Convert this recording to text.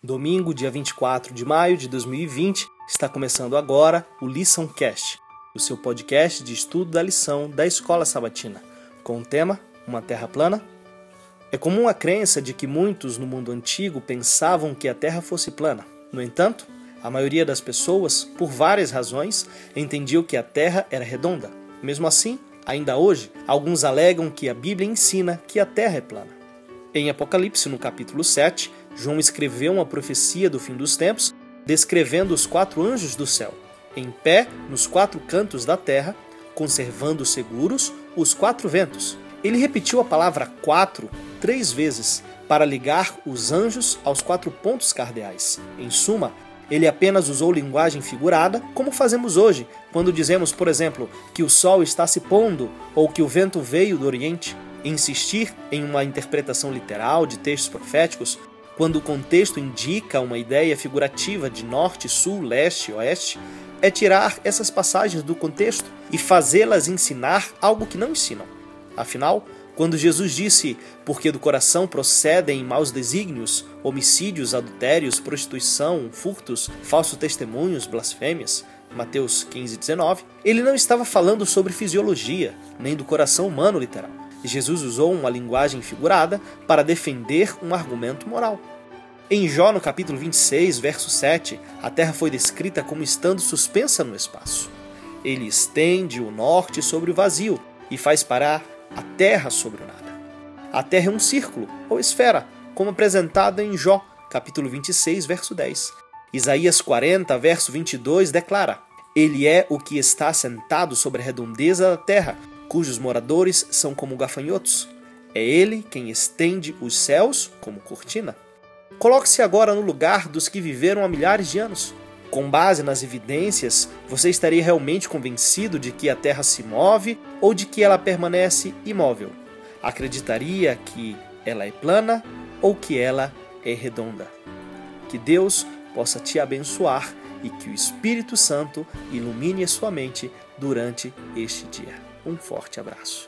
Domingo, dia 24 de maio de 2020, está começando agora o Lição Cast, o seu podcast de estudo da lição da Escola Sabatina, com o tema Uma Terra Plana. É comum a crença de que muitos no mundo antigo pensavam que a Terra fosse plana. No entanto, a maioria das pessoas, por várias razões, entendiam que a Terra era redonda. Mesmo assim, ainda hoje, alguns alegam que a Bíblia ensina que a Terra é plana. Em Apocalipse, no capítulo 7, João escreveu uma profecia do fim dos tempos, descrevendo os quatro anjos do céu, em pé nos quatro cantos da terra, conservando seguros os quatro ventos. Ele repetiu a palavra quatro três vezes para ligar os anjos aos quatro pontos cardeais. Em suma, ele apenas usou linguagem figurada, como fazemos hoje, quando dizemos, por exemplo, que o sol está se pondo ou que o vento veio do Oriente. Insistir em uma interpretação literal de textos proféticos quando o contexto indica uma ideia figurativa de norte, sul, leste, oeste, é tirar essas passagens do contexto e fazê-las ensinar algo que não ensinam. Afinal, quando Jesus disse: Porque do coração procedem maus desígnios, homicídios, adultérios, prostituição, furtos, falsos testemunhos, blasfêmias, Mateus 15, 19, ele não estava falando sobre fisiologia, nem do coração humano literal. Jesus usou uma linguagem figurada para defender um argumento moral. Em Jó, no capítulo 26, verso 7, a terra foi descrita como estando suspensa no espaço. Ele estende o norte sobre o vazio e faz parar a terra sobre o nada. A terra é um círculo ou esfera, como apresentada em Jó, capítulo 26, verso 10. Isaías 40, verso 22 declara: Ele é o que está sentado sobre a redondeza da terra, cujos moradores são como gafanhotos. É ele quem estende os céus como cortina. Coloque-se agora no lugar dos que viveram há milhares de anos. Com base nas evidências, você estaria realmente convencido de que a Terra se move ou de que ela permanece imóvel? Acreditaria que ela é plana ou que ela é redonda? Que Deus possa te abençoar e que o Espírito Santo ilumine a sua mente durante este dia. Um forte abraço.